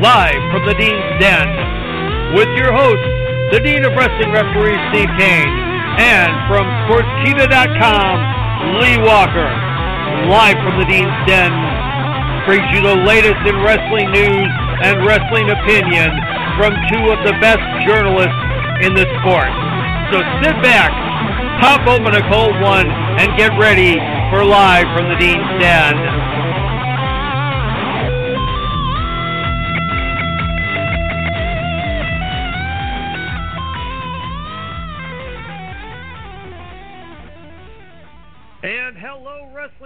Live from the Dean's Den with your host, the Dean of Wrestling referee Steve Kane, and from Sportskeeda.com, Lee Walker. Live from the Dean's Den brings you the latest in wrestling news and wrestling opinion from two of the best journalists in the sport. So sit back, pop open a cold one, and get ready for Live from the Dean's Den.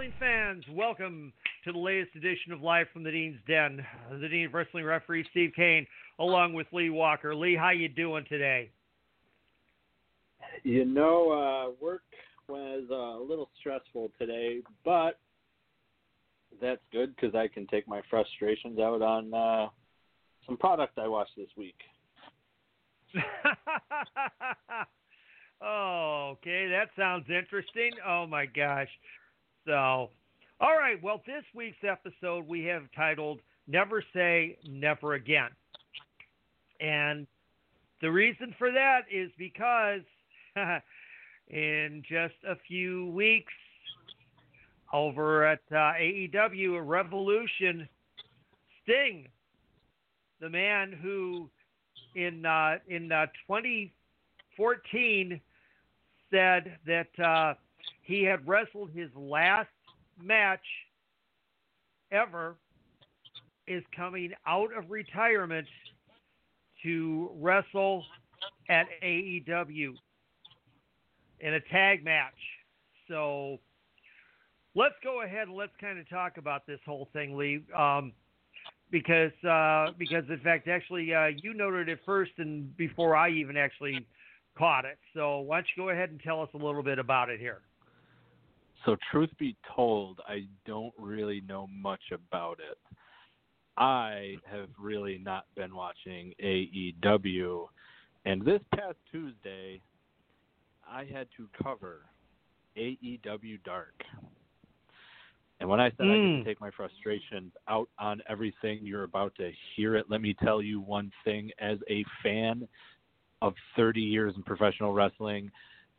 Wrestling fans. Welcome to the latest edition of Live from the Dean's Den. The Dean of Wrestling referee Steve Kane, along with Lee Walker. Lee, how you doing today? You know, uh, work was uh, a little stressful today, but that's good because I can take my frustrations out on uh, some product I watched this week. oh, okay. That sounds interesting. Oh, my gosh. So, all right. Well, this week's episode we have titled Never Say Never Again. And the reason for that is because in just a few weeks over at uh, AEW Revolution, Sting, the man who in uh, in uh, 2014 said that uh, he had wrestled his last match ever, is coming out of retirement to wrestle at AEW in a tag match. So let's go ahead and let's kind of talk about this whole thing, Lee. Um, because uh, because in fact, actually, uh, you noted it first, and before I even actually caught it. So why don't you go ahead and tell us a little bit about it here? So, truth be told, I don't really know much about it. I have really not been watching AEW, and this past Tuesday, I had to cover AEW Dark. And when I said I Mm. could take my frustrations out on everything, you're about to hear it. Let me tell you one thing as a fan of 30 years in professional wrestling,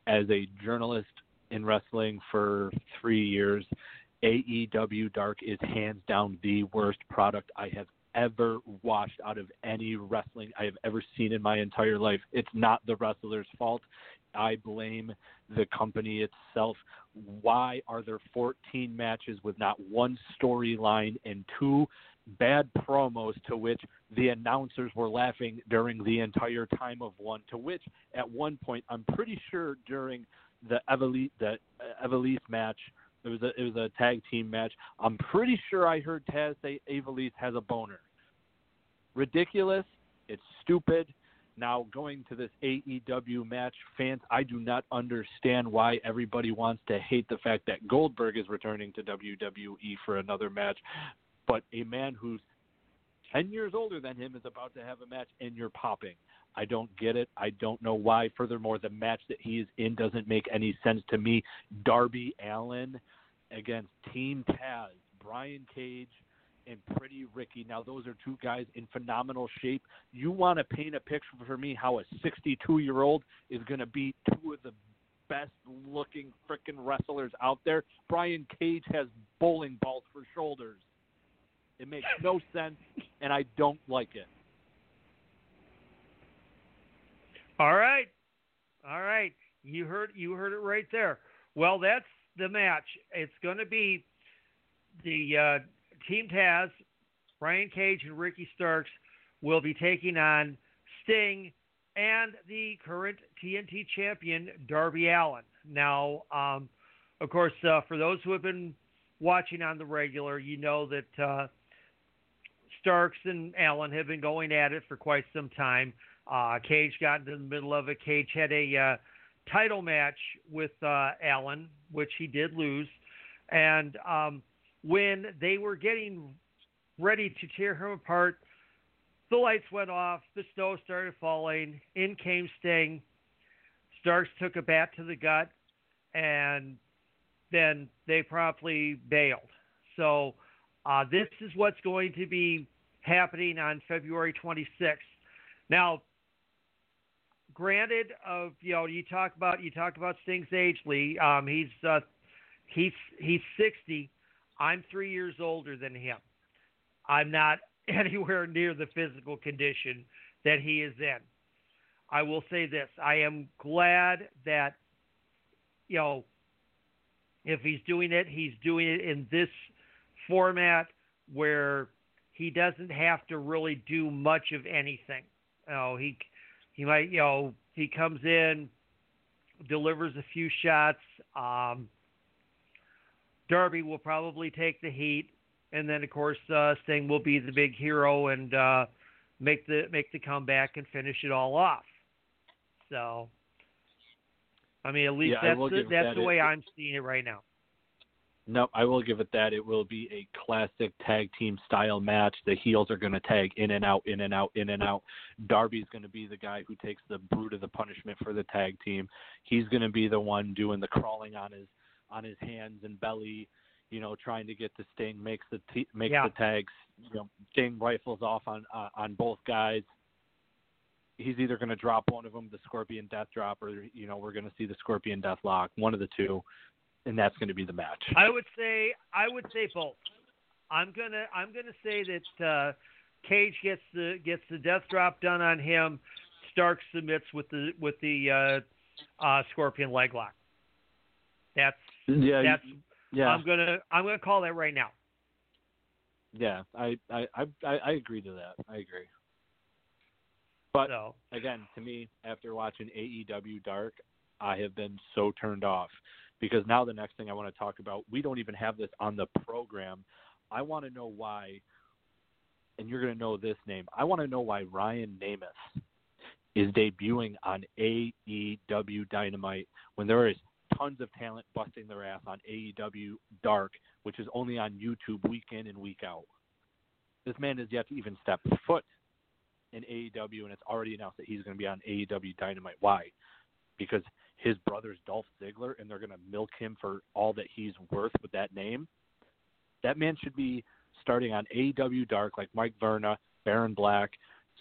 as a journalist in wrestling for three years, AEW Dark is hands down the worst product I have ever watched out of any wrestling I have ever seen in my entire life. It's not the wrestler's fault. I blame the company itself. Why are there 14 matches with not one storyline and two bad promos to which the announcers were laughing during the entire time of one? To which, at one point, I'm pretty sure during the Evilise, the uh, Evilise match, it was a it was a tag team match. I'm pretty sure I heard Taz say Evilise has a boner. Ridiculous. It's stupid. Now going to this AEW match, fans, I do not understand why everybody wants to hate the fact that Goldberg is returning to WWE for another match, but a man who's 10 years older than him is about to have a match and you're popping. I don't get it. I don't know why. Furthermore, the match that he is in doesn't make any sense to me. Darby Allin against Team Taz, Brian Cage, and Pretty Ricky. Now, those are two guys in phenomenal shape. You want to paint a picture for me how a 62 year old is going to be two of the best looking freaking wrestlers out there? Brian Cage has bowling balls for shoulders. It makes no sense, and I don't like it. All right, all right. You heard you heard it right there. Well, that's the match. It's going to be the uh, Team Taz, Brian Cage, and Ricky Starks will be taking on Sting and the current TNT champion Darby Allin. Now, um, of course, uh, for those who have been watching on the regular, you know that uh, Starks and Allin have been going at it for quite some time. Uh, Cage got into the middle of it. Cage had a uh, title match with uh, Allin, which he did lose. And um, when they were getting ready to tear him apart, the lights went off. The snow started falling. In came Sting. Starks took a bat to the gut, and then they promptly bailed. So uh, this is what's going to be happening on February 26th. Now, granted, of you know, you talk about you talk about Sting's age, Lee. Um, he's uh, he's he's 60. I'm three years older than him. I'm not anywhere near the physical condition that he is in. I will say this: I am glad that you know if he's doing it, he's doing it in this format where he doesn't have to really do much of anything. You know, he he might, you know, he comes in, delivers a few shots. Um, Darby will probably take the heat, and then of course uh, Sting will be the big hero and uh, make the make the comeback and finish it all off. So, I mean, at least Yeah, that's the, that's that the way I'm seeing it right now. No, I will give it that. It will be a classic tag team style match. The heels are going to tag in and out, in and out, in and out. Darby's going to be the guy who takes the brute of the punishment for the tag team. He's going to be the one doing the crawling on his on his hands and belly, you know, trying to get the Sting, makes the t- makes Yeah. the tags. You know, Sting rifles off on uh, on both guys. He's either going to drop one of them, the Scorpion Death Drop, or you know, we're going to see the Scorpion Death Lock, one of the two, and that's going to be the match. I would say I would say both. I'm gonna I'm gonna say that uh, Cage gets the gets the death drop done on him. Stark submits with the with the uh, uh, Scorpion leg lock. That's Yeah, that's yeah, I'm gonna I'm gonna call that right now. yeah. I, I, I, I agree to that. I agree. But So again, to me, after watching AEW Dark, I have been so turned off because now the next thing I want to talk about, we don't even have this on the program. I want to know why, and you're going to know this name. I want to know why Ryan Nemeth is debuting on AEW Dynamite when there is tons of talent busting their ass on AEW Dark, which is only on YouTube week in and week out. This man has yet to even step foot in AEW, and it's already announced that he's going to be on AEW Dynamite. Why? Because his brother's Dolph Ziggler, and they're going to milk him for all that he's worth with that name. That man should be starting on AEW Dark, like Mike Verna, Baron Black,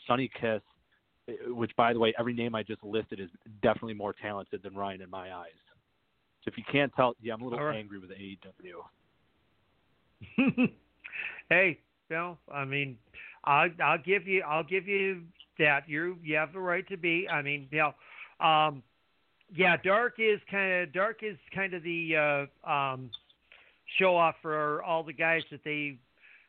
Sonny Kiss, which, by the way, every name I just listed is definitely more talented than Ryan in my eyes. So if you can't tell, yeah, I'm a little All right. angry with AEW. hey, Bill, I mean, I'll I'll give you I'll give you that you you have the right to be. I mean, you know, um, yeah, Dark is kind of Dark is kind of the uh, um, show off for all the guys that they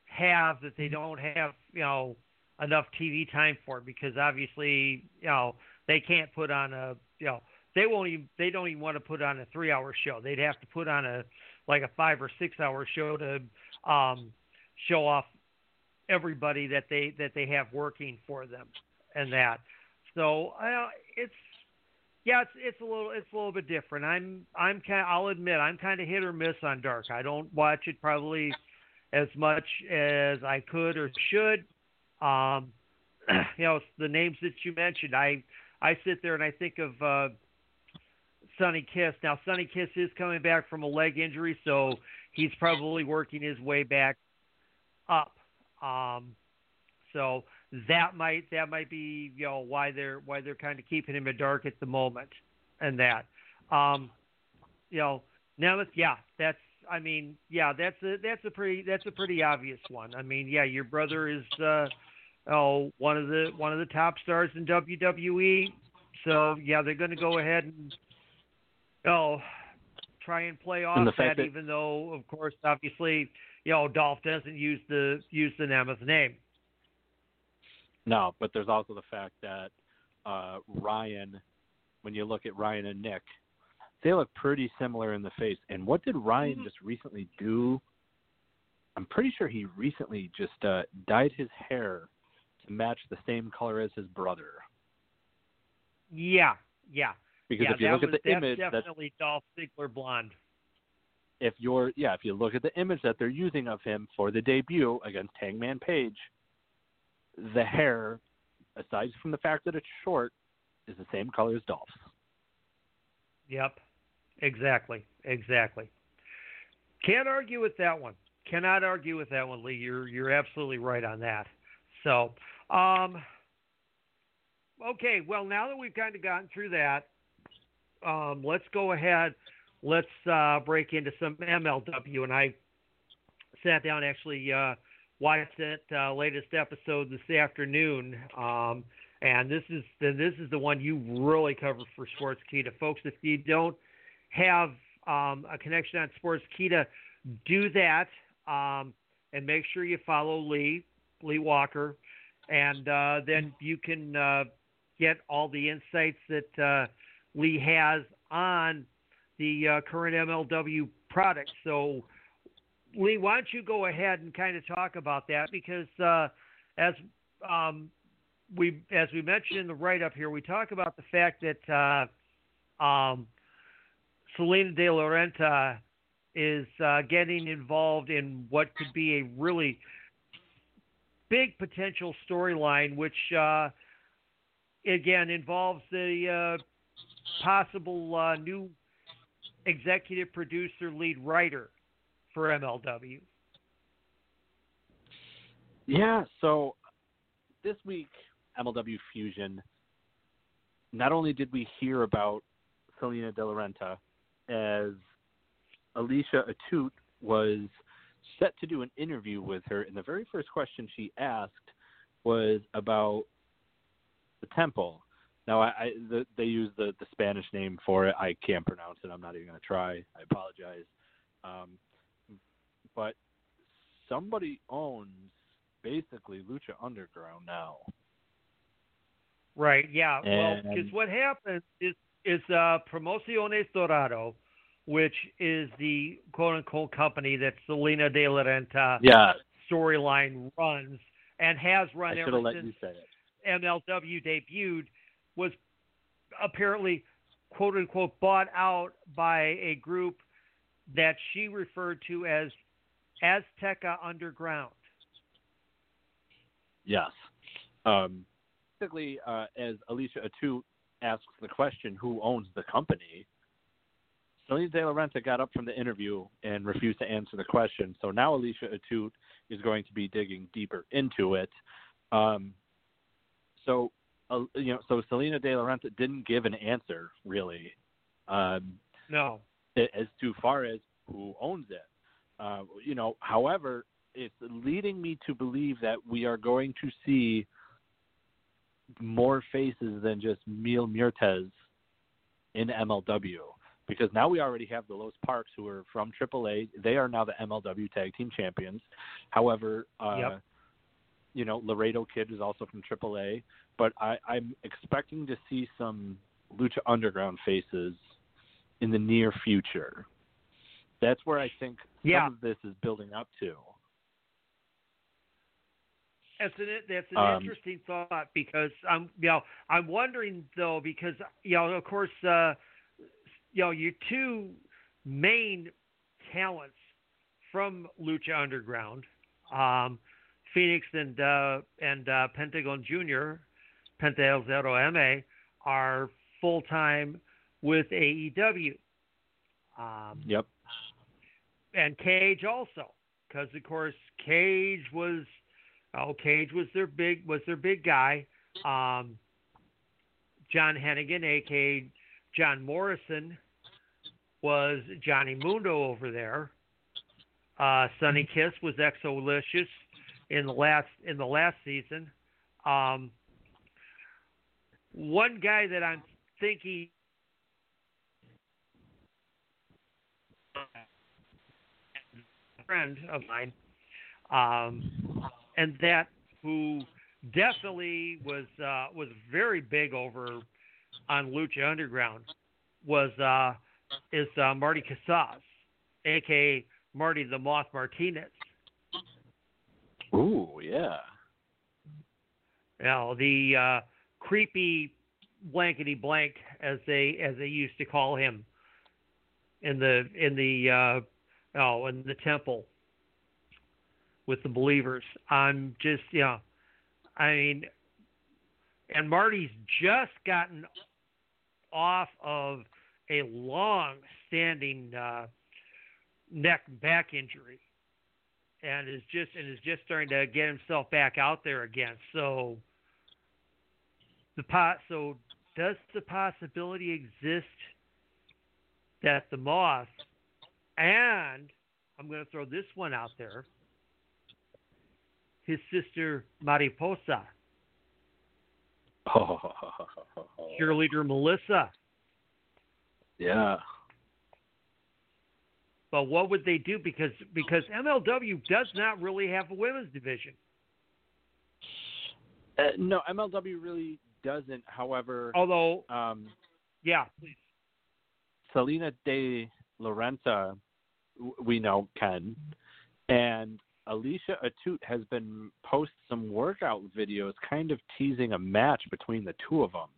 have that they don't have you know enough TV time for because obviously you know they can't put on a you know they won't even they don't even want to put on a three hour show. They'd have to put on a like a five or six hour show to um, show off everybody that they that they have working for them and that. So uh, it's yeah it's it's a little it's a little bit different i'm i'm kind i'll admit i'm kind of hit or miss on dark i don't watch it probably as much as i could or should um you know the names that you mentioned i i sit there and i think of uh Sonny Kiss. Now, Sonny Kiss is coming back from a leg injury, so he's probably working his way back up. Um, so that might that might be you know why they're why they're kind of keeping him in the dark at the moment, and that. Um, you know, now that's yeah, that's I mean yeah, that's a that's a pretty that's a pretty obvious one. I mean yeah, your brother is uh, oh one of the one of the top stars in WWE. So yeah, they're going to go ahead and oh try and play off And that, that- even though of course obviously you know Dolph doesn't use the use the Nemeth name. No, but there's also the fact that uh, Ryan, when you look at Ryan and Nick, they look pretty similar in the face. And what did Ryan just recently do? I'm pretty sure he recently just uh, dyed his hair to match the same color as his brother. Yeah, yeah. Because yeah, if you look was, at the that's image, that's definitely Dolph Ziggler blonde. if you're yeah, if you look at the image that they're using of him for the debut against Hangman Page, the hair, aside from the fact that it's short, is the same color as Dolph's. Yep. Exactly. Exactly. Can't argue with that one. Cannot argue with that one, Lee. You're you're absolutely right on that. So, um, okay. Well, now that we've kind of gotten through that, um, let's go ahead. Let's uh, break into some MLW, and I sat down actually uh, watched that uh, latest episode this afternoon. Um, and this is the, this is the one you really cover for Sportskeeda, folks. If you don't have um, a connection on Sportskeeda, do that um, and make sure you follow Lee Lee Walker, and uh, then you can uh, get all the insights that uh, Lee has on the uh, current MLW product. So, Lee, why don't you go ahead and kind of talk about that? Because uh, as um, we as we mentioned in the write up here, we talk about the fact that uh, um, Selina De La Renta is uh, getting involved in what could be a really big potential storyline, which uh, again involves the uh, possible uh, new executive producer, lead writer for MLW. Yeah, so this week, MLW Fusion, not only did we hear about Selina De La Renta as Alicia Atout was set to do an interview with her, and the very first question she asked was about the temple. Now, I, I the, they use the, the Spanish name for it. I can't pronounce it. I'm not even going to try. I apologize. Um, but somebody owns basically Lucha Underground now. Right. Yeah. well, because what happens is is uh, Promociones Dorado, which is the quote unquote company that Selina De La Renta Yeah, storyline runs and has run should ever let since you say it. MLW debuted, was apparently quote unquote bought out by a group that she referred to as Azteca Underground. Yes. Um, basically, uh, as Alicia Atout asks the question, who owns the company? Selina De La Renta got up from the interview and refused to answer the question. So now Alicia Atout is going to be digging deeper into it. Um, so, uh, you know, so Selina De La Renta didn't give an answer really um, No. as too far as who owns it. Uh, you know, however, it's leading me to believe that we are going to see more faces than just Mil Muertes in MLW. Because now we already have the Los Parks, who are from AAA. They are now the MLW Tag Team Champions. However, uh, Yep. you know, Laredo Kid is also from AAA. But I, I'm expecting to see some Lucha Underground faces in the near future. That's where I think some Yeah. of this is building up to. That's an that's an Um, interesting thought because I'm you know I'm wondering though because you know of course uh, you know your two main talents from Lucha Underground, um, Fenix and uh, and uh, Pentagon Junior, Penta El Zero Ma are full time with AEW. Um, Yep. And Cage also, because of course Cage was, oh Cage was their big was their big guy. Um, John Hennigan, aka John Morrison, was Johnny Mundo over there. Uh, Sonny Kiss was XO Lishus in the last in the last season. Um, one guy that I'm thinking friend of mine, um, and that who definitely was uh, was very big over on Lucha Underground was uh, is uh, Marty Casas, aka Marty the Moth Martinez. Ooh, yeah. Now the uh, creepy blankety blank, as they as they used to call him in the in the uh, oh in the temple with the believers. I'm just know, I mean, and Marty's just gotten off of a long-standing uh, neck back injury, and is just and is just starting to get himself back out there again. So the pot. So does the possibility exist that the moth and I'm going to throw this one out there. His sister Mariposa, Oh, cheerleader Melissa. yeah. But what would they do? Because because MLW does not really have a women's division. Uh, no, MLW really doesn't. However, Although, um, yeah, please. Selena De Lorenza, we know Ken, and Alicia Atout has been post some workout videos, kind of teasing a match between the two of them.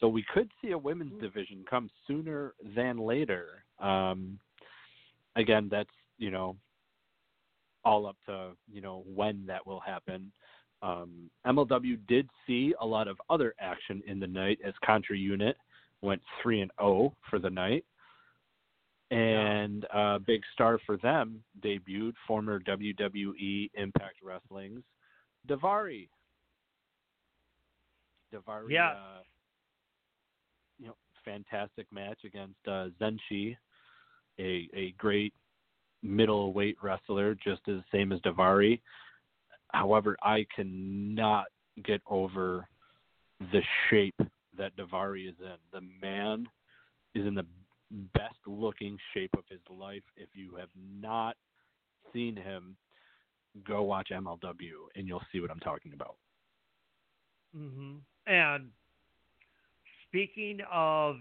So we could see a women's division come sooner than later. Um, again, that's you know all up to you know when that will happen. Um, MLW did see a lot of other action in the night as Contra Unit went three and zero for the night, and uh, big star for them debuted former WWE Impact Wrestling's Davari. Davari, Yes. uh, you know, fantastic match against uh, Zenshi, a a great middleweight wrestler, just as same as Davari. However, I cannot get over the shape that Davari is in. The man is in the best looking shape of his life. If you have not seen him, go watch MLW and you'll see what I'm talking about. hmm And speaking of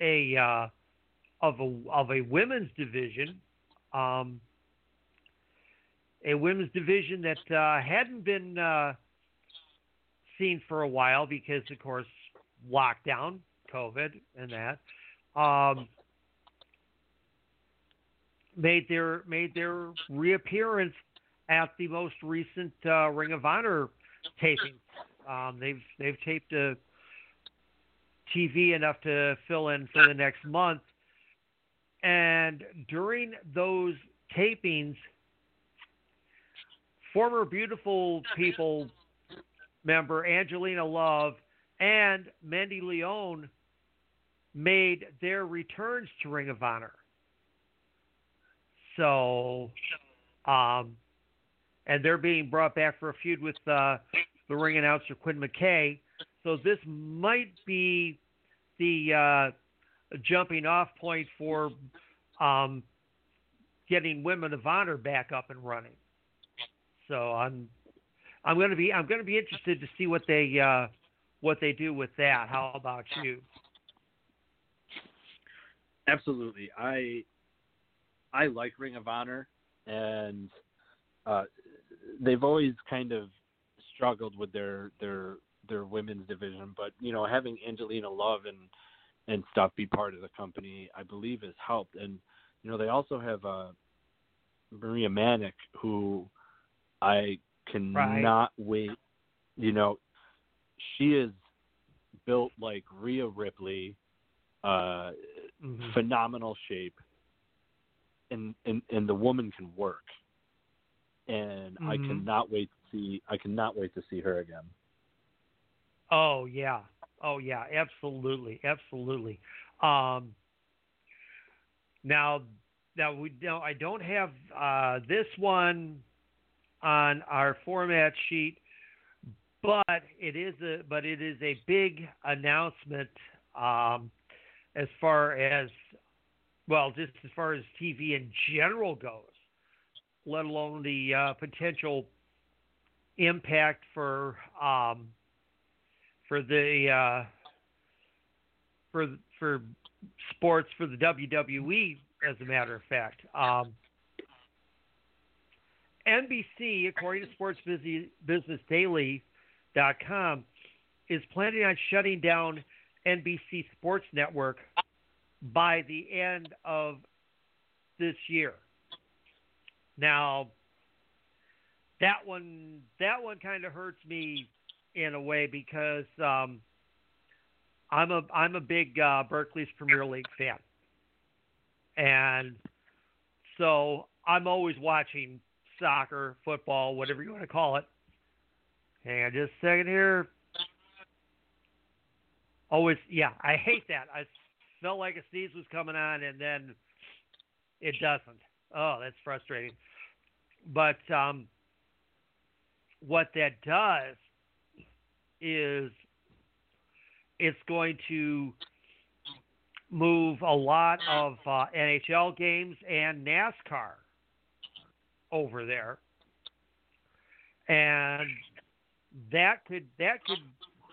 a uh, of a of a women's division, um, a women's division that uh, hadn't been uh, seen for a while because, of course, lockdown, COVID, and that. Um, made their made their reappearance at the most recent uh, Ring of Honor taping. Um, they've they've taped a TV enough to fill in for the next month, and during those tapings, former Beautiful People member Angelina Love and Mandy Leone made their returns to Ring of Honor. So, um, and they're being brought back for a feud with uh, the ring announcer Quinn McKay. So this might be the uh, jumping off point for um, getting Women of Honor back up and running. So I'm I'm going to be I'm to be interested to see what they uh, what they do with that. How about you? Absolutely. I I like Ring of Honor and uh they've always kind of struggled with their their their women's division, but you know, having Angelina Love and and stuff be part of the company, I believe has helped. And you know, they also have uh Maria Manic who I cannot wait. You know, she is built like Rhea Ripley, uh Mhm. phenomenal shape and, and and the woman can work and i Mhm. cannot wait to see i cannot wait to see her again Oh yeah. Oh yeah, absolutely. Absolutely. Um now now we don't I don't have uh this one on our format sheet but it is a but it is a big announcement um as far as well just as far as TV in general goes let alone the uh, potential Impact for um, for the uh, for for sports for the WWE. As a matter of fact, um, NBC, according to SportsBusinessDaily.com, is planning on shutting down NBC Sports Network by the end of this year. Now, that one that one kind of hurts me in a way because um, I'm a I'm a big uh, Barclays Premier League fan, and so I'm always watching soccer, football, whatever you want to call it. Hang on just a second here. Always, yeah, I hate that. I felt like a sneeze was coming on, and then it doesn't. Oh, that's frustrating. But um, what that does is it's going to move a lot of uh, NHL games and NASCAR over there, and that could that could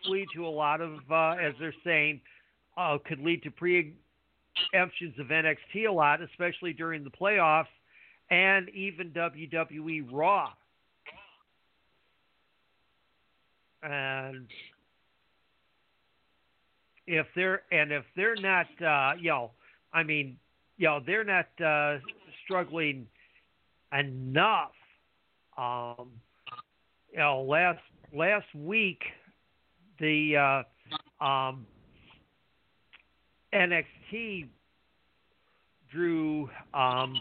lead to a lot of, uh, as they're saying, uh, could lead to preemptions of NXT a lot, especially during the playoffs, and even WWE Raw. And if they're and if they're not, uh, you know, I mean, you know, they're not uh, struggling enough. Um, you know, last last week, the uh, um, NXT drew um,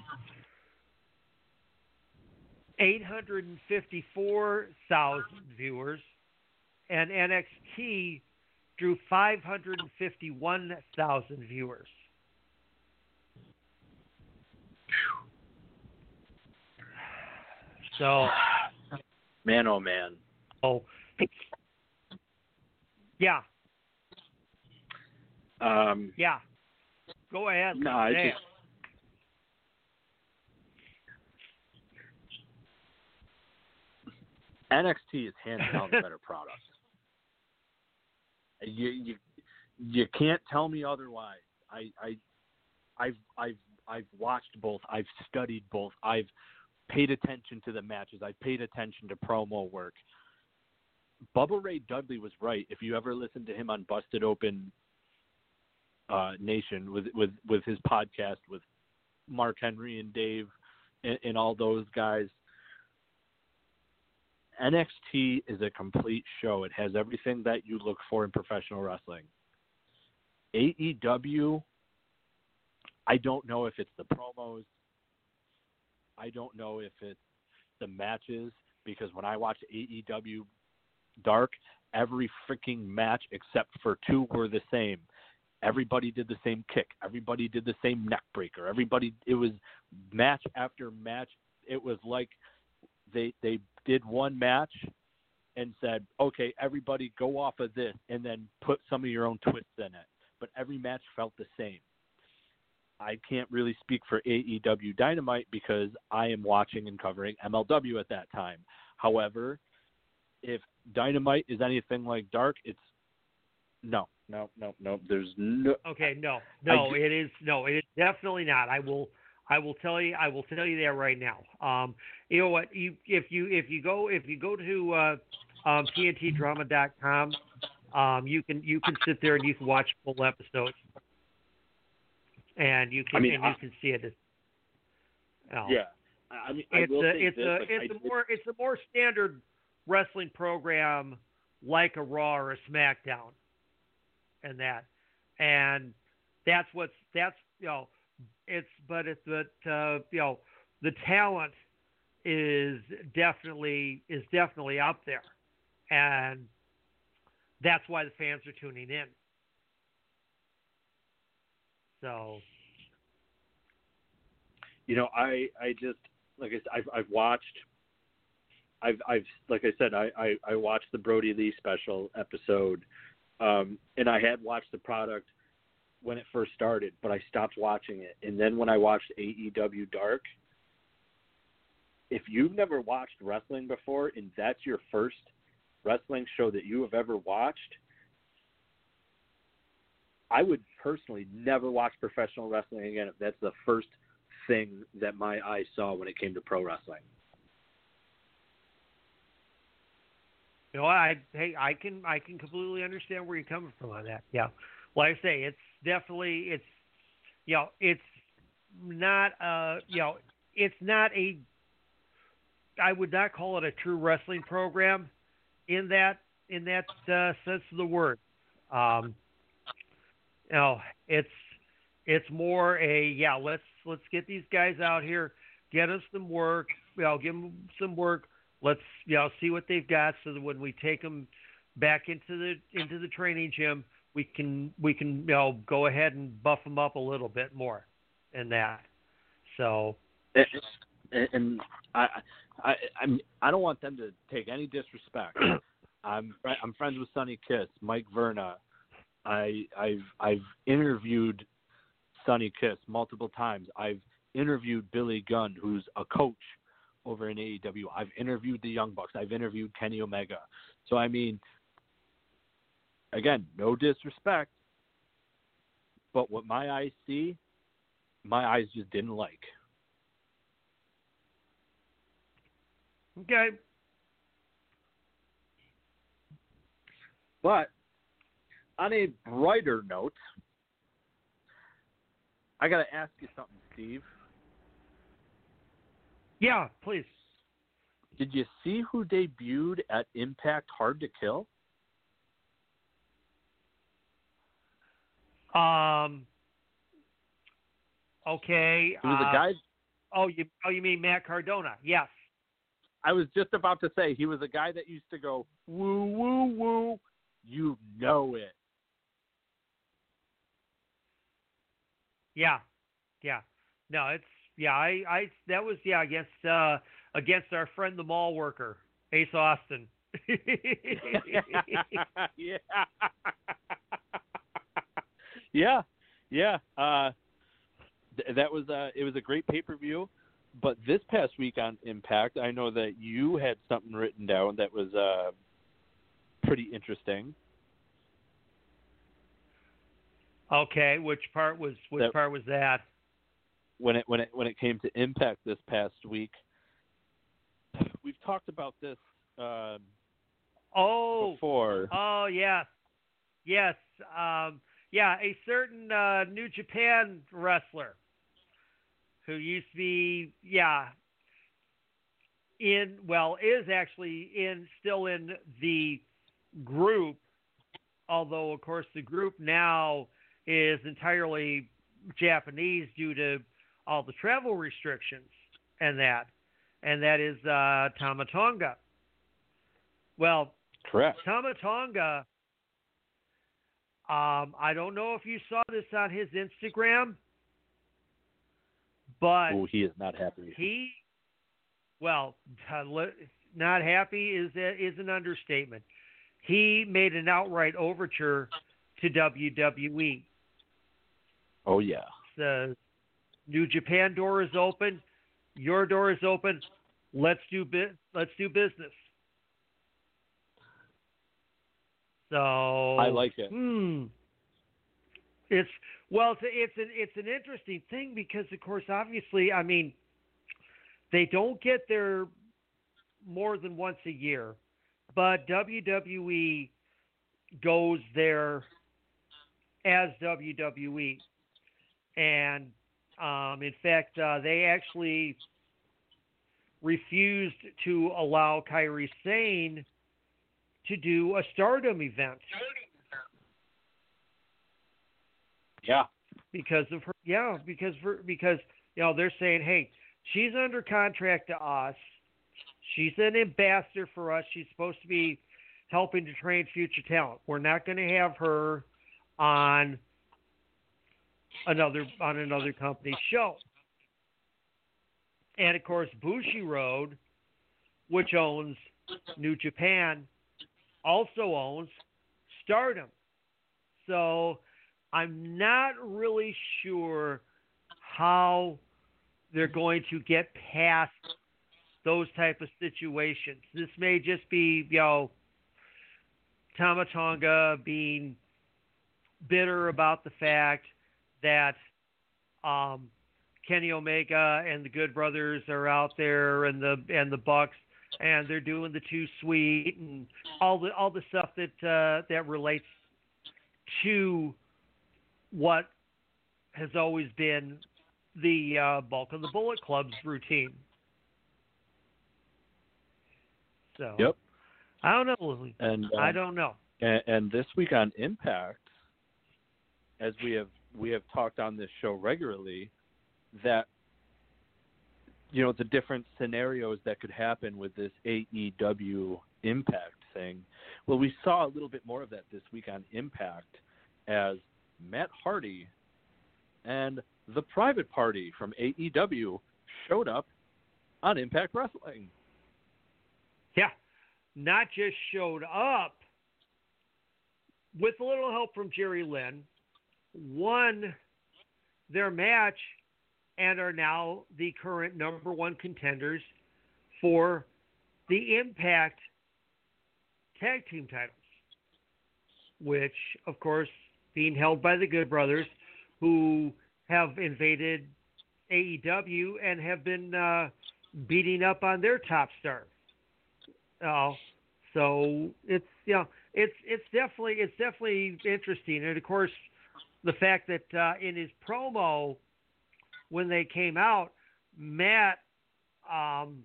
854,000 viewers, and NXT drew 551,000 viewers. So, Man, oh man. oh, yeah, Um, yeah. Go ahead. no, I say it. just NXT is hands down the better product. You you you can't tell me otherwise. I I I've I've I've watched both. I've studied both. I've paid attention to the matches. I've paid attention to promo work. Bubba Ray Dudley was right. If you ever listen to him on Busted Open uh, Nation with with with his podcast with Mark Henry and Dave and, and all those guys, NXT is a complete show. It has everything that you look for in professional wrestling. AEW, I don't know if it's the promos. I don't know if it's the matches because when I watch AEW Dark, every freaking match except for two were the same. Everybody did the same kick. Everybody did the same neck breaker. Everybody it was match after match. It was like they they did one match and said, "Okay, everybody go off of this and then put some of your own twists in it." But every match felt the same. I can't really speak for AEW Dynamite because I am watching and covering MLW at that time. However, if Dynamite is anything like Dark, it's no, no, no, no. There's no. Okay, no, no, I- it is no, it is definitely not. I will, I will tell you, I will tell you that right now. Um, you know what? You if you if you go if you go to uh, um, TNTDrama.com, um, you can you can sit there and you can watch full episodes, and you can I mean, and I- you can see it. Oh. Yeah, I mean, it's a it's this, a like, it's a more it's a more standard wrestling program like a Raw or a SmackDown, and that, and that's what's that's you know it's but it's but uh, you know the talent is definitely is definitely up there, and that's why the fans are tuning in. So you know, I I just like I said, I've I've watched. I've I've like I said, I I, I watched the Brodie Lee special episode, um, and I had watched the product when it first started, but I stopped watching it. And then when I watched AEW Dark, if you've never watched wrestling before and that's your first wrestling show that you have ever watched, I would personally never watch professional wrestling again if that's the first thing that my eyes saw when it came to pro wrestling. You know, I hey, I can I can completely understand where you're coming from on that. Yeah, like I say, it's definitely it's you know it's not uh you know it's not a I would not call it a true wrestling program in that in that uh, sense of the word. Um, you know, it's it's more a yeah. Let's let's get these guys out here, get us some work. You know, give them some work. Let's you know see what they've got, so that when we take them back into the into the training gym, we can we can you know go ahead and buff them up a little bit more in that. So. And, and I, I, I'm, I don't want them to take any disrespect. I'm, I'm friends with Sonny Kiss, Mike Verna. I, I've, I've interviewed Sonny Kiss multiple times. I've interviewed Billy Gunn, who's a coach over in AEW. I've interviewed the Young Bucks. I've interviewed Kenny Omega. So I mean, again, no disrespect, but what my eyes see, my eyes just didn't like. Okay. But on a brighter note, I got to ask you something, Steve. Yeah, please. Did you see who debuted at Impact Hard to Kill? Um. Okay. It was uh, a guy. Oh, you oh you mean Matt Cardona? Yes. I was just about to say he was a guy that used to go woo woo woo. You know it. Yeah, yeah. No, it's yeah. I I that was yeah against uh against our friend the mall worker Ace Austin. yeah. yeah. Yeah. Uh, th- that was uh, it was a great pay per view. But this past week on Impact, I know that you had something written down that was uh, pretty interesting. Okay, which part was which That- part was that? When it when it when it came to Impact this past week. We've talked about this um, Oh, before. oh yes, yes, um, yeah. A certain uh, New Japan wrestler who used to be yeah in well is actually in still in the group, although of course the group now is entirely Japanese due to all the travel restrictions and that, and that is uh, Tama Tonga. Well, Correct. Tama Tonga. Um, I don't know if you saw this on his Instagram, but Oh, he is not happy. he, well, uh, not happy is is an understatement. He made an outright overture to WWE. Oh yeah. The New Japan door is open. Your door is open. Let's do bu- let's do business. So I like it. Hmm. It's well, it's it's an it's an interesting thing because, of course, obviously, I mean, they don't get there more than once a year, but WWE goes there as WWE, and um, in fact, uh, they actually refused to allow Kairi Sane to do a Stardom event. Yeah. because of her yeah because for because you know they're saying hey she's under contract to us she's an ambassador for us she's supposed to be helping to train future talent we're not going to have her on another on another company's show and of course Bushiroad which owns New Japan also owns Stardom so I'm not really sure how they're going to get past those type of situations. This may just be, you know, Tama Tonga being bitter about the fact that um, Kenny Omega and the Good Brothers are out there, and the and the Bucks, and they're doing the too sweet and all the all the stuff that uh, that relates to what has always been the uh, bulk of the Bullet Club's routine. So Yep. I don't know. And I um, don't know. And, and this week on Impact, as we have we have talked on this show regularly, that you know the different scenarios that could happen with this AEW Impact thing. Well, we saw a little bit more of that this week on Impact as Matt Hardy and the Private Party from AEW showed up on Impact Wrestling. Yeah, not just showed up with a little help from Jerry Lynn, won their match, and are now the current number one contenders for the Impact Tag Team titles, which, of course, being held by the Good Brothers, who have invaded AEW and have been uh, beating up on their top star. Oh, so it's you know it's it's definitely it's definitely interesting, and of course the fact that uh, in his promo when they came out, Matt um,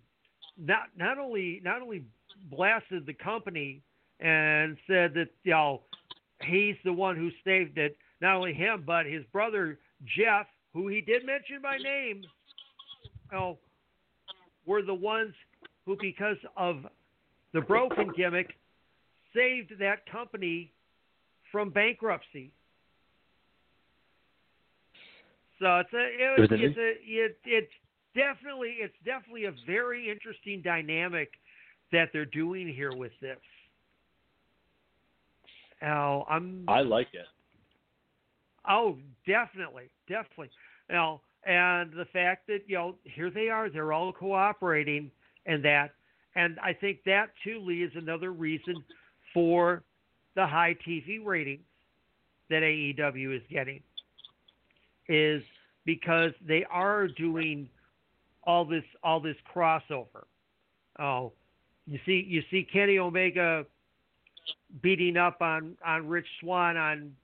not not only not only blasted the company and said that you know he's the one who saved it, not only him but his brother Jeff, who he did mention by name, you know, were the ones who because of the broken gimmick saved that company from bankruptcy. So it's a it, It it's a it, it's definitely it's definitely a very interesting dynamic that they're doing here with this. Now I'm I like it. Oh, definitely, definitely. Now and the fact that you know here they are, they're all cooperating, and that, and I think that too, Lee, is another reason for the high TV ratings that AEW is getting, is because they are doing all this all this crossover. Oh, you see, you see Kenny Omega beating up on on Rich Swann on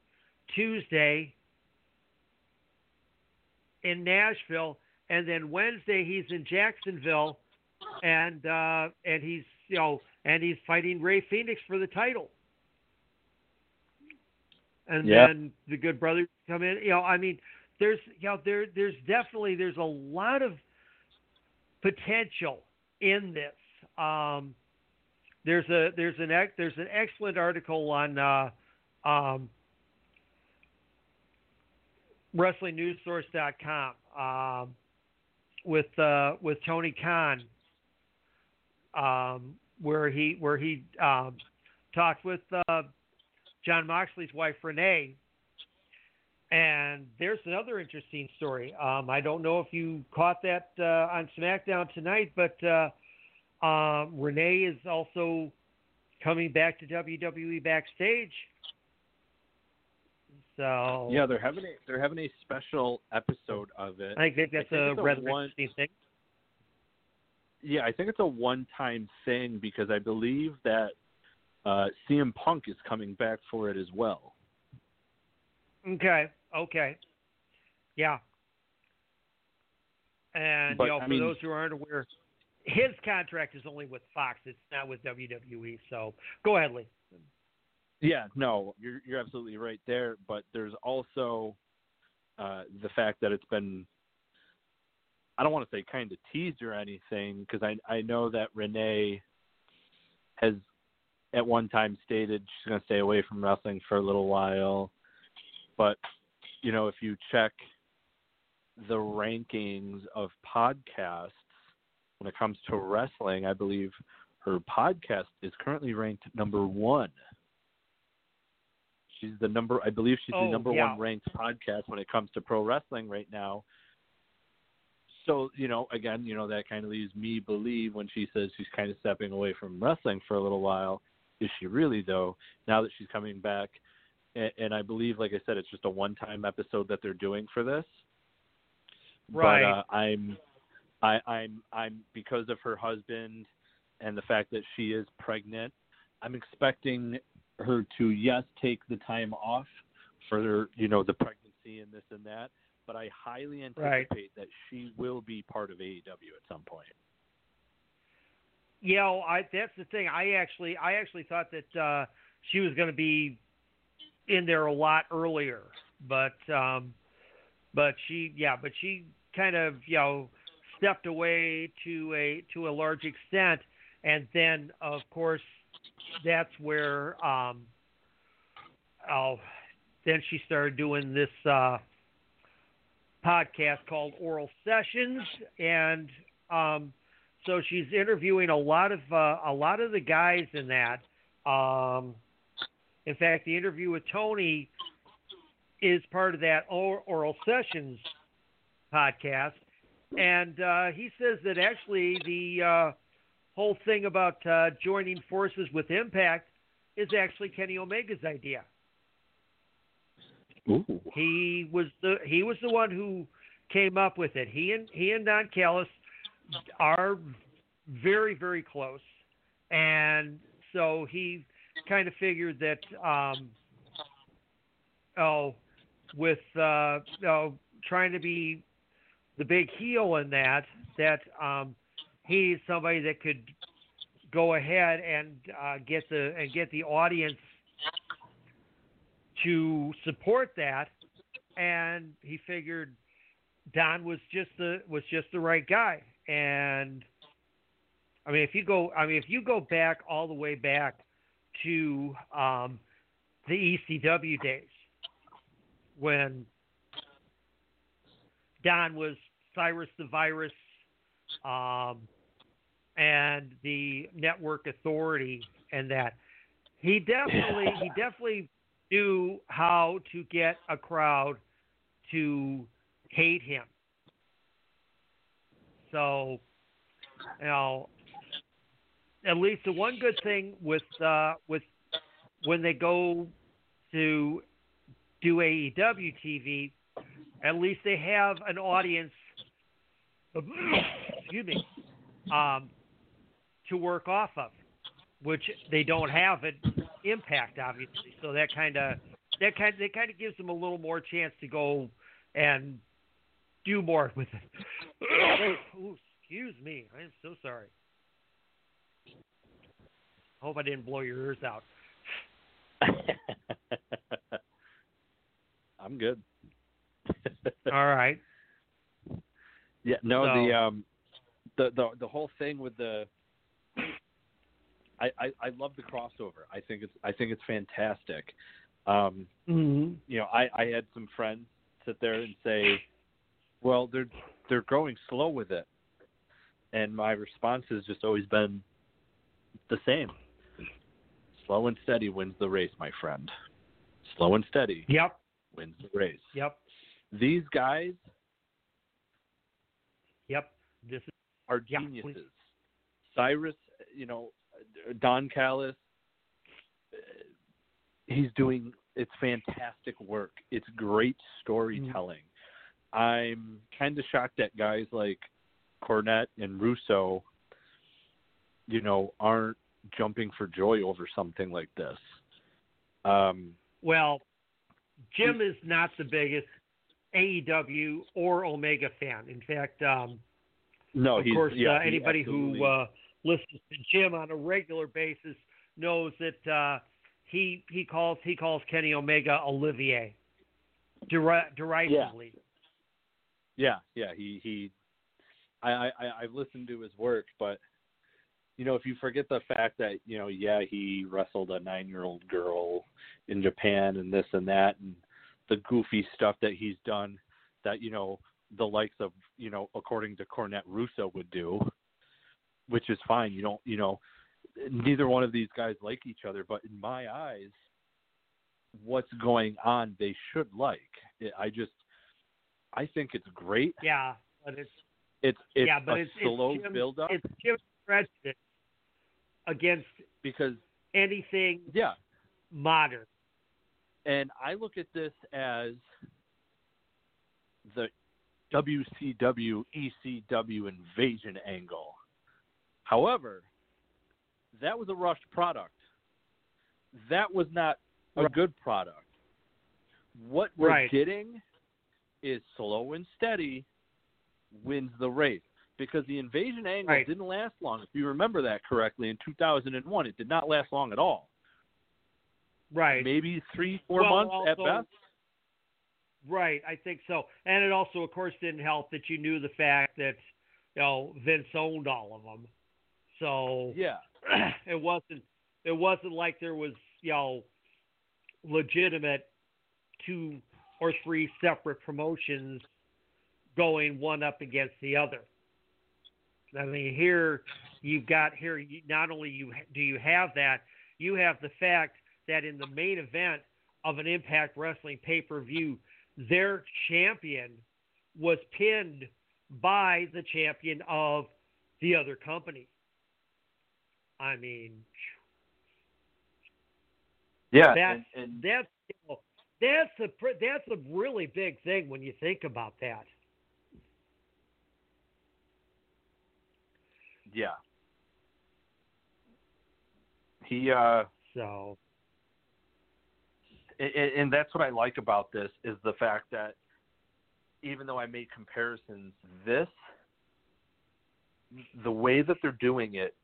Tuesday in Nashville, and then Wednesday he's in Jacksonville, and uh, and he's you know and he's fighting Rey Fenix for the title. And then the Good Brothers come in. You know, I mean, there's you know there there's definitely there's a lot of potential in this. Um, there's a there's an there's an excellent article on uh, um, WrestlingNewsSource.com um, with uh, with Tony Khan, um, where he where he um, talked with uh, Jon Moxley's wife Renee. And there's another interesting story. Um, I don't know if you caught that uh, on SmackDown tonight, but uh, uh, Renee is also coming back to WWE backstage. So Yeah, they're having a they're having a special episode of it. I think that's I think a a rather one- interesting thing. Yeah, I think it's a one-time thing because I believe that uh, CM Punk is coming back for it as well. Okay, okay, yeah. And But, you know, I for mean- those who aren't aware, his contract is only with Fox. It's not with WWE. So go ahead, Lee. Yeah, no, you're you're absolutely right there. But there's also uh, the fact that it's been I don't want to say kind of teased or anything because I I know that Renee has at one time stated she's going to stay away from wrestling for a little while, but you know if you check the rankings of podcasts when it comes to wrestling, I believe her podcast is currently ranked number one. She's the number, I believe she's Oh, the number yeah. one ranked podcast when it comes to pro wrestling right now. so you know, again, you know that kind of leaves me believe when she says she's kind of stepping away from wrestling for a little while. Is she really though? Now that she's coming back, and, and I believe, like I said, it's just a one-time episode that they're doing for this. Right. But uh, I'm, I, I'm, I'm because of her husband and the fact that she is pregnant. I'm expecting her to yes take the time off for you know the pregnancy and this and that, but I highly anticipate Right. that she will be part of AEW at some point. You know, I that's the thing. I actually I actually thought that uh she was going to be in there a lot earlier, but um but she yeah, but she kind of, you know, stepped away to a to a large extent. And then of course that's where um oh then she started doing this uh podcast called Oral Sessions. And um so she's interviewing a lot of uh, a lot of the guys in that. Um, in fact, the interview with Tony is part of that oral sessions podcast, and uh, he says that actually the uh, whole thing about uh, joining forces with Impact is actually Kenny Omega's idea. Ooh. He was the he was the one who came up with it. He and he and Don Callis are very very close, and so he kind of figured that um, oh with uh, oh, trying to be the big heel in that that um, he's somebody that could go ahead and uh, get the and get the audience to support that, and he figured Don was just the was just the right guy. And I mean, if you go, I mean, if you go back all the way back to um, the ECW days when Don was Cyrus the Virus um, and the Network Authority, and that he definitely he definitely knew how to get a crowd to hate him. So, you know, at least the one good thing with uh, with when they go to do AEW TV, at least they have an audience. excuse me, um, to work off of, which they don't have at Impact, obviously. So that kind of that kind that kind of gives them a little more chance to go and do more with it. Ooh, excuse me, I am so sorry. Hope I didn't blow your ears out. I'm good. All right. Yeah, no, So- the um, the the the whole thing with the. I, I I love the crossover. I think it's I think it's fantastic. Um, Mm-hmm. you know, I I had some friends sit there and say, well, they're they're growing slow with it, and my response has just always been the same. Slow and steady wins the race, my friend. Slow and steady Yep. wins the race. Yep. These guys Yep. This is are geniuses. please. Cyrus, you know, Don Callis, uh, he's doing it's fantastic work. It's great storytelling. I'm kind of shocked that guys like Cornette and Russo, you know, aren't jumping for joy over something like this. Um, well. Jim is not the biggest AEW or Omega fan. In fact, um, no, of course, yeah, uh, anybody who uh, listens to Jim on a regular basis knows that uh, he he calls he calls Kenny Omega Olivier deri- derisively. Yeah, yeah, yeah, he he. I I- I've listened to his work, but you know, if you forget the fact that you know, yeah, he wrestled a nine-year-old girl in Japan and this and that, and the goofy stuff that he's done, that you know, the likes of you know, according to Cornette Russo would do, which is fine. You don't, you know, neither one of these guys like each other, but in my eyes, what's going on, they should like. I just, I think it's great Yeah, but it's It's it's yeah, but a it's slow it's Jim's, build up It's Jim's prejudice against because anything yeah, modern. and I look at this as the WCW ECW invasion angle. However, that was a rushed product. That was not a Right. good product. What we're Right. getting is slow and steady wins the race because the invasion angle Right. didn't last long. If you remember that correctly, in 2001, it did not last long at all. Right. Maybe three, four Well, months at best. Right, I think so. And it also, of course, didn't help that you knew the fact that you know Vince owned all of them. So Yeah. it wasn't it wasn't like there was you know legitimate two or three separate promotions going one up against the other. I mean, here you've got here you, not only you do you have that, you have the fact that in the main event of an Impact Wrestling pay per view, their champion was pinned by the champion of the other company. I mean, Yeah. that's and, and that's you know, that's a that's a really big thing when you think about that. Yeah. He uh So and, and that's what I like about this is the fact that even though I made comparisons, this the way that they're doing it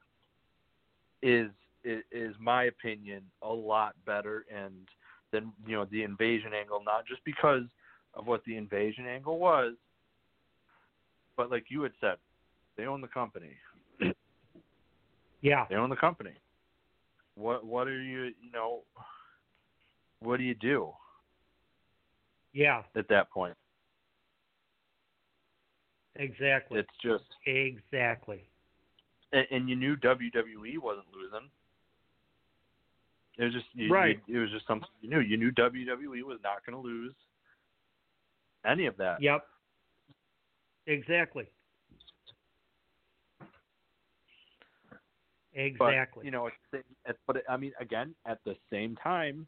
is is, is my opinion a lot better and than you know the invasion angle not just because of what the invasion angle was but like you had said they own the company yeah, they own the company what what are you you know what do you do yeah, at that point exactly, it's just exactly. and, and you knew WWE wasn't losing. It was just you, Right. you- it was just something you knew. You knew WWE was not going to lose any of that. Yep, exactly, But exactly. you know, but I mean, again, at the same time,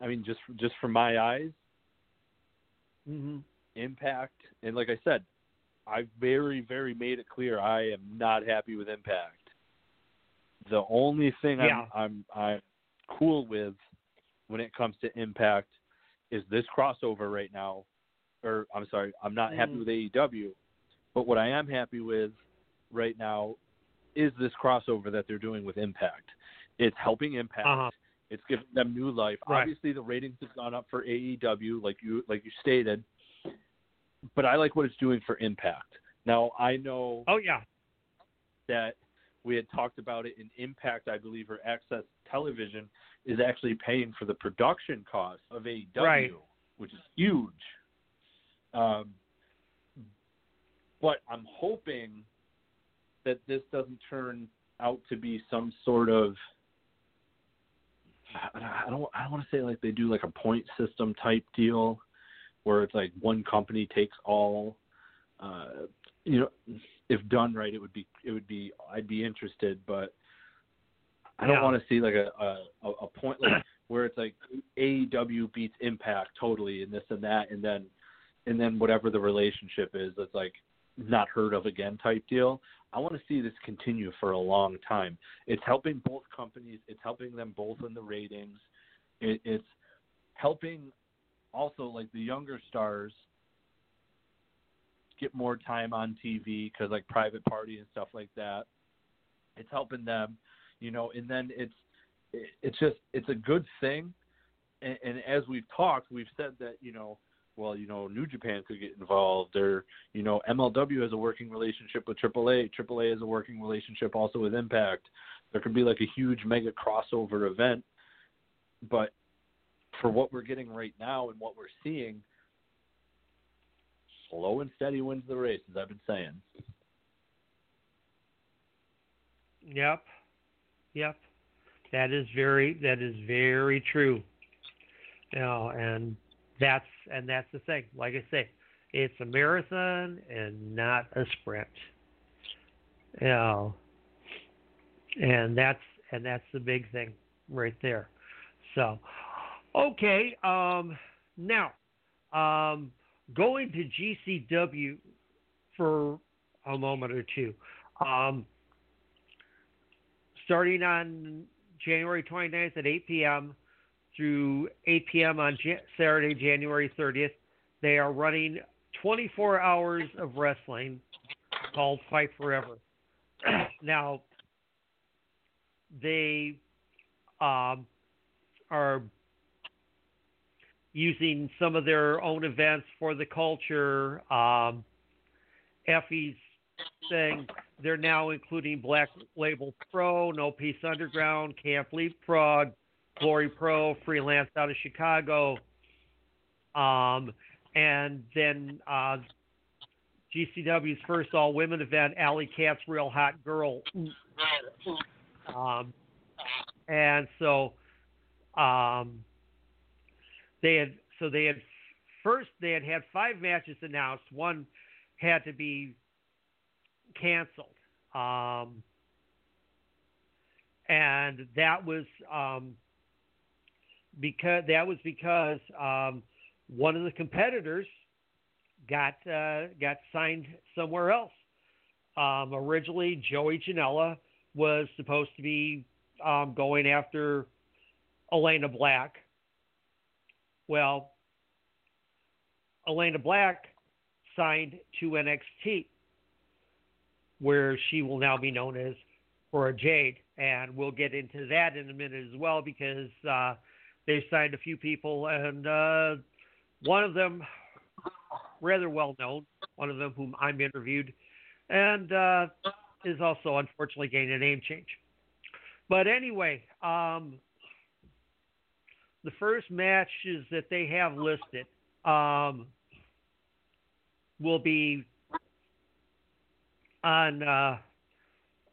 I mean, just just from my eyes, hmm Impact, and like I said, I very very made it clear I am not happy with Impact. The only thing Yeah. I'm I'm I'm cool with when it comes to Impact is this crossover right now. Or I'm sorry, I'm not happy Mhm. with AEW, but what I am happy with right now is this crossover that they're doing with Impact. It's helping Impact. Uh-huh. It's giving them new life. Right. Obviously, the ratings have gone up for AEW, like you like you stated. But I like what it's doing for Impact. Now I know Oh yeah, that we had talked about it in Impact, I believe, or AXS Television is actually paying for the production cost of AEW, Right. which is huge. Um, but I'm hoping that this doesn't turn out to be some sort of I don't I don't want to say like they do like a point system type deal where it's like one company takes all uh you know if done right it would be it would be I'd be interested but I don't Yeah. want to see like a, a a point like where it's like AEW beats Impact totally and this and that and then and then whatever the relationship is it's like not heard of again type deal. I want to see this continue for a long time. It's helping both companies. It's helping them both in the ratings. It, it's helping also like the younger stars get more time on TV because like Private Party and stuff like that. It's helping them, you know. And then it's it- it's just it's a good thing. And, and as we've talked, we've said that you know well, you know, New Japan could get involved, or you know, MLW has a working relationship with AAA. AAA has a working relationship also with Impact. There could be like a huge mega crossover event, but for what we're getting right now and what we're seeing, slow and steady wins the race, as I've been saying. Yep. Yep. That is very that is very true. Know, and that's and that's the thing. Like I say, It's a marathon and not a sprint. You know, and that's and that's the big thing right there. So, okay, um, now um, going to GCW for a moment or two. Um, starting on January 29th at 8 p.m. through 8 p.m. on J- Saturday, January 30th, they are running 24 hours of wrestling called Fight Forever. now, they um, are using some of their own events for the culture. Um, Effie's saying they're now including Black Label Pro, No Peace Underground, Camp Leapfrog, Glory Pro, Freelance out of Chicago, um, and then uh, GCW's first all women event, Allie Katch's Real Hot Girl. Um, and so um, they had so they had first they had had five matches announced. One had to be canceled, um, and that was um, because that was because um, one of the competitors got uh, got signed somewhere else. Um, originally, Joey Janela was supposed to be um, going after Elayna Black. Well, Elayna Black signed to NXT, where she will now be known as Cora Jade. And we'll get into that in a minute as well because uh, they've signed a few people, and uh, one of them, rather well known, one of them whom I'm interviewed, and uh, is also unfortunately getting a name change. But anyway, um, the first matches that they have listed um, will be on uh,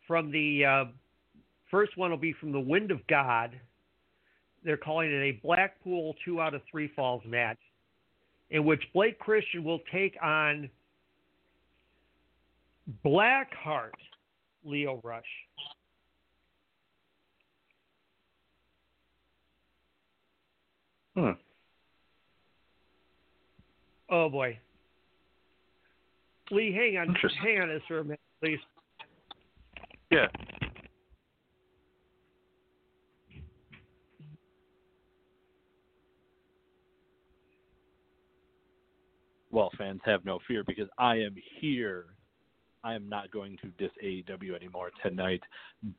from the uh, first one will be from the Wind of God. They're calling it a Blackpool two out of three falls match, in which Blake Christian will take on Blackheart Lio Rush. Hmm. Oh boy. Lee, hang on, hang on this for a minute, please. Yeah. Well, fans have no fear because I am here. I am not going to diss AEW anymore tonight,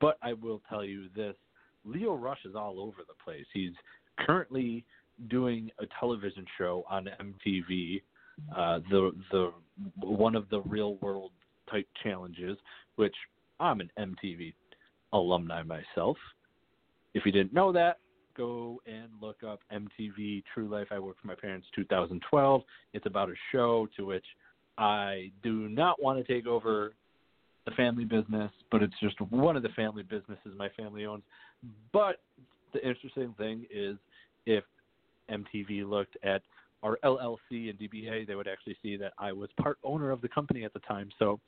but I will tell you this: Lio Rush is all over the place. He's currently doing a television show on MTV, uh, the the one of the real world type challenges, which I'm an MTV alumni myself. If you didn't know that, go and look up MTV True Life. I worked for my parents 2012. It's about a show to which I do not want to take over the family business, but it's just one of the family businesses my family owns. But the interesting thing is if MTV looked at our LLC and DBA, they would actually see that I was part owner of the company at the time. So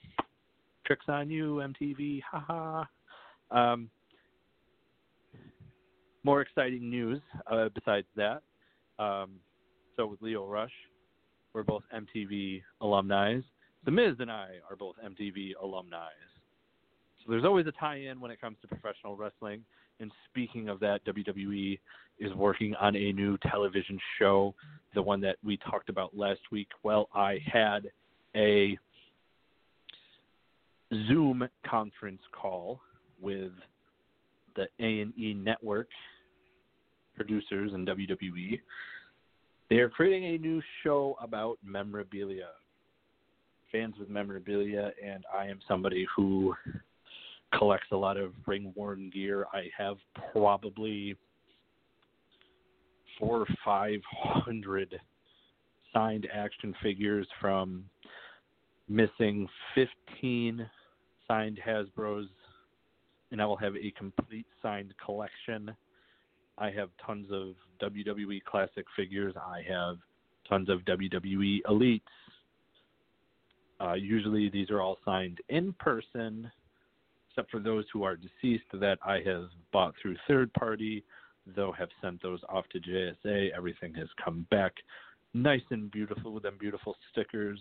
tricks on you, MTV, haha. Um, more exciting news uh, besides that. Um, so with Lio Rush, we're both MTV alumni. The Miz and I are both MTV alumni. So there's always a tie-in when it comes to professional wrestling. And speaking of that, WWE is working on a new television show, the one that we talked about last week. Well, I had a Zoom conference call with the A&E network producers and WWE. They are creating a new show about memorabilia. Fans with memorabilia, and I am somebody who collects a lot of ring worn gear. I have probably four or five hundred signed action figures from missing 15 signed Hasbro's, and I will have a complete signed collection. I have tons of WWE classic figures. I have tons of WWE elites. Uh, usually these are all signed in person, except for those who are deceased that I have bought through third party, though have sent those off to JSA. Everything has come back nice and beautiful with them beautiful stickers.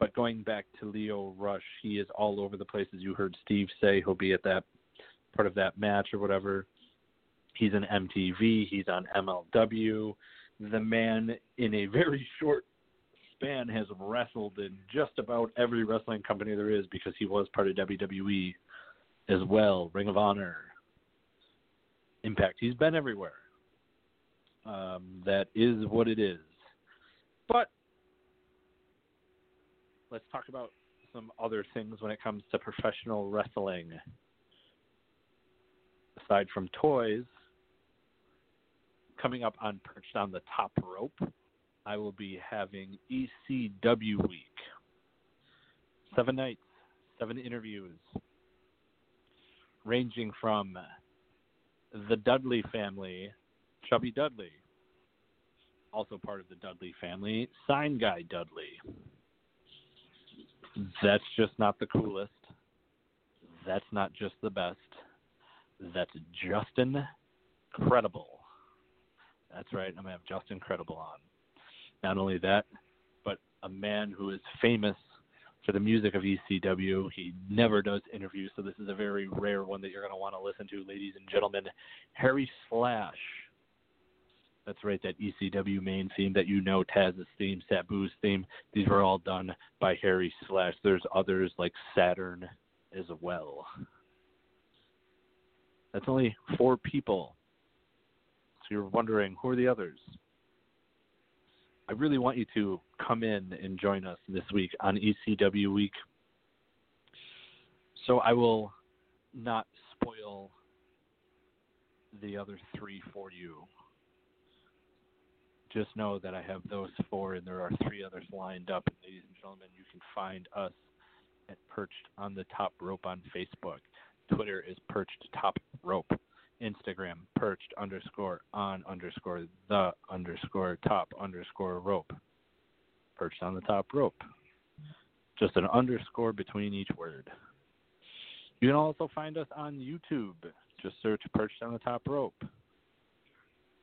But going back to Lio Rush, he is all over the place, as you heard Steve say. He'll be at that part of that match or whatever. He's on MTV. He's on MLW. The man, in a very short span, has wrestled in just about every wrestling company there is because he was part of WWE as well. Ring of Honor, Impact. He's been everywhere. Um, that is what it is. But let's talk about some other things when it comes to professional wrestling. Aside from toys, coming up on Perched on the Top Rope, I will be having ECW Week. Seven nights, seven interviews, ranging from the Dudley family, Chubby Dudley, also part of the Dudley family, Sign Guy Dudley. That's just not the coolest. That's not just the best. That's Justin Credible. That's right. I'm going to have Justin Credible on. Not only that, but a man who is famous for the music of ECW. He never does interviews, so this is a very rare one that you're going to want to listen to, ladies and gentlemen. Harry Slash. That's right, that ECW main theme that you know, Taz's theme, Sabu's theme. These were all done by Harry Slash. There's others like Saturn as well. That's only four people. You're wondering, who are the others? I really want you to come in and join us this week on ECW Week. So I will not spoil the other three for you. Just know that I have those four, and there are three others lined up. And ladies and gentlemen, you can find us at Perched on the Top Rope on Facebook. Twitter is Perched Top Rope. Instagram, perched underscore on underscore the underscore top underscore rope. Perched on the top rope. Just an underscore between each word. You can also find us on YouTube. Just search Perched on the Top Rope.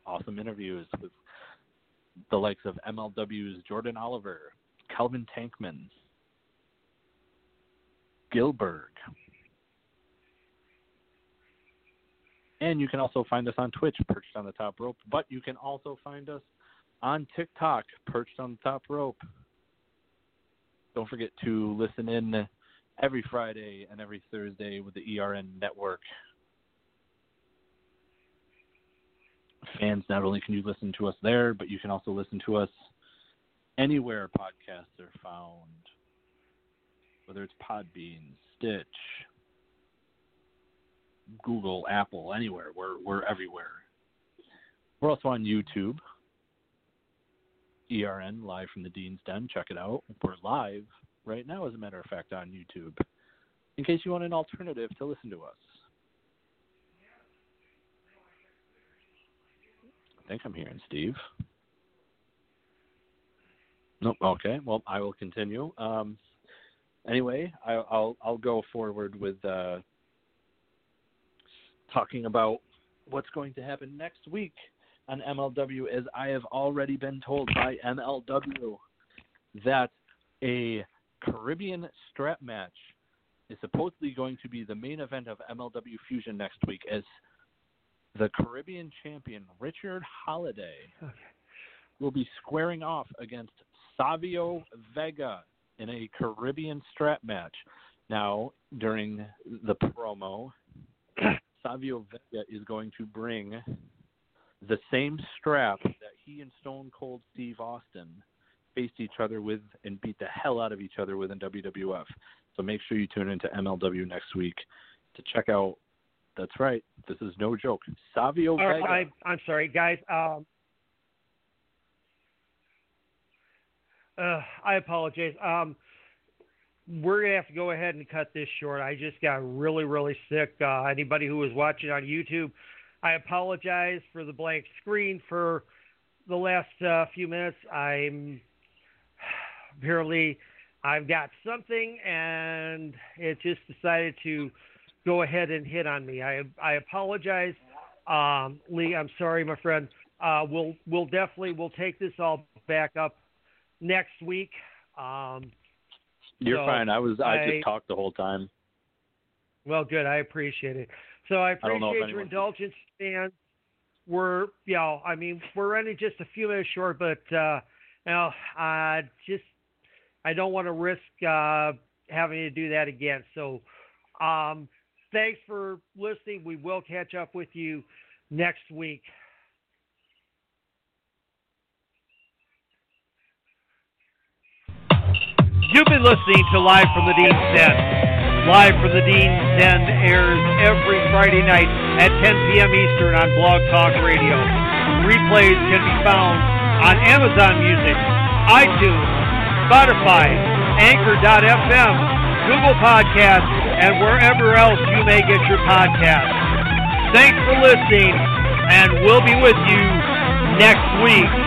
Awesome interviews with the likes of MLW's Jordan Oliver, Calvin Tankman, Gilbert, And you can also find us on Twitch, Perched on the Top Rope. But you can also find us on TikTok, Perched on the Top Rope. Don't forget to listen in every Friday and every Thursday with the ERN Network. Fans, not only can you listen to us there, but you can also listen to us anywhere podcasts are found, whether it's Podbean, Stitch, Google, Apple, anywhere. We're we're everywhere. We're also on YouTube. ERN live from the Dean's Den. Check it out. We're live right now, as a matter of fact, on YouTube. In case you want an alternative to listen to us. I think I'm hearing Steve. Nope. Okay. Well, I will continue. Um, anyway, I, will I'll go forward with uh, talking about what's going to happen next week on MLW, as I have already been told by MLW that a Caribbean strap match is supposedly going to be the main event of MLW Fusion next week, as the Caribbean champion Richard Holliday okay. will be squaring off against Savio Vega in a Caribbean strap match. Now, during the promo, Savio Vega is going to bring the same strap that he and Stone Cold Steve Austin faced each other with and beat the hell out of each other with in WWF. So make sure you tune into MLW next week to check out. That's right. This is no joke. Savio Vega. Right, I, am sorry, guys. Um, uh, I apologize. Um, we're gonna have to go ahead and cut this short. I just got really, really sick. Uh, anybody who was watching on YouTube, I apologize for the blank screen for the last uh, few minutes. I'm apparently I've got something, and it just decided to go ahead and hit on me. I I apologize, um, Lee. I'm sorry, my friend. Uh, we'll we'll definitely we'll take this all back up next week. Um, You're so fine. I was I, I- just talked the whole time. well, good. I appreciate it. So I I don't know if appreciate your anyone- indulgence, fans. We're, you know, I mean, we're running just a few minutes short, but uh, you know, uh, just I don't want to risk uh, having to do that again. So, um, thanks for listening. We will catch up with you next week. You've been listening to Live from the Dean's Den. Live from the Dean's Den airs every Friday night at 10 p.m. Eastern on Blog Talk Radio. Replays can be found on Amazon Music, iTunes, Spotify, Anchor.fm, Google Podcasts, and wherever else you may get your podcasts. Thanks for listening, and we'll be with you next week.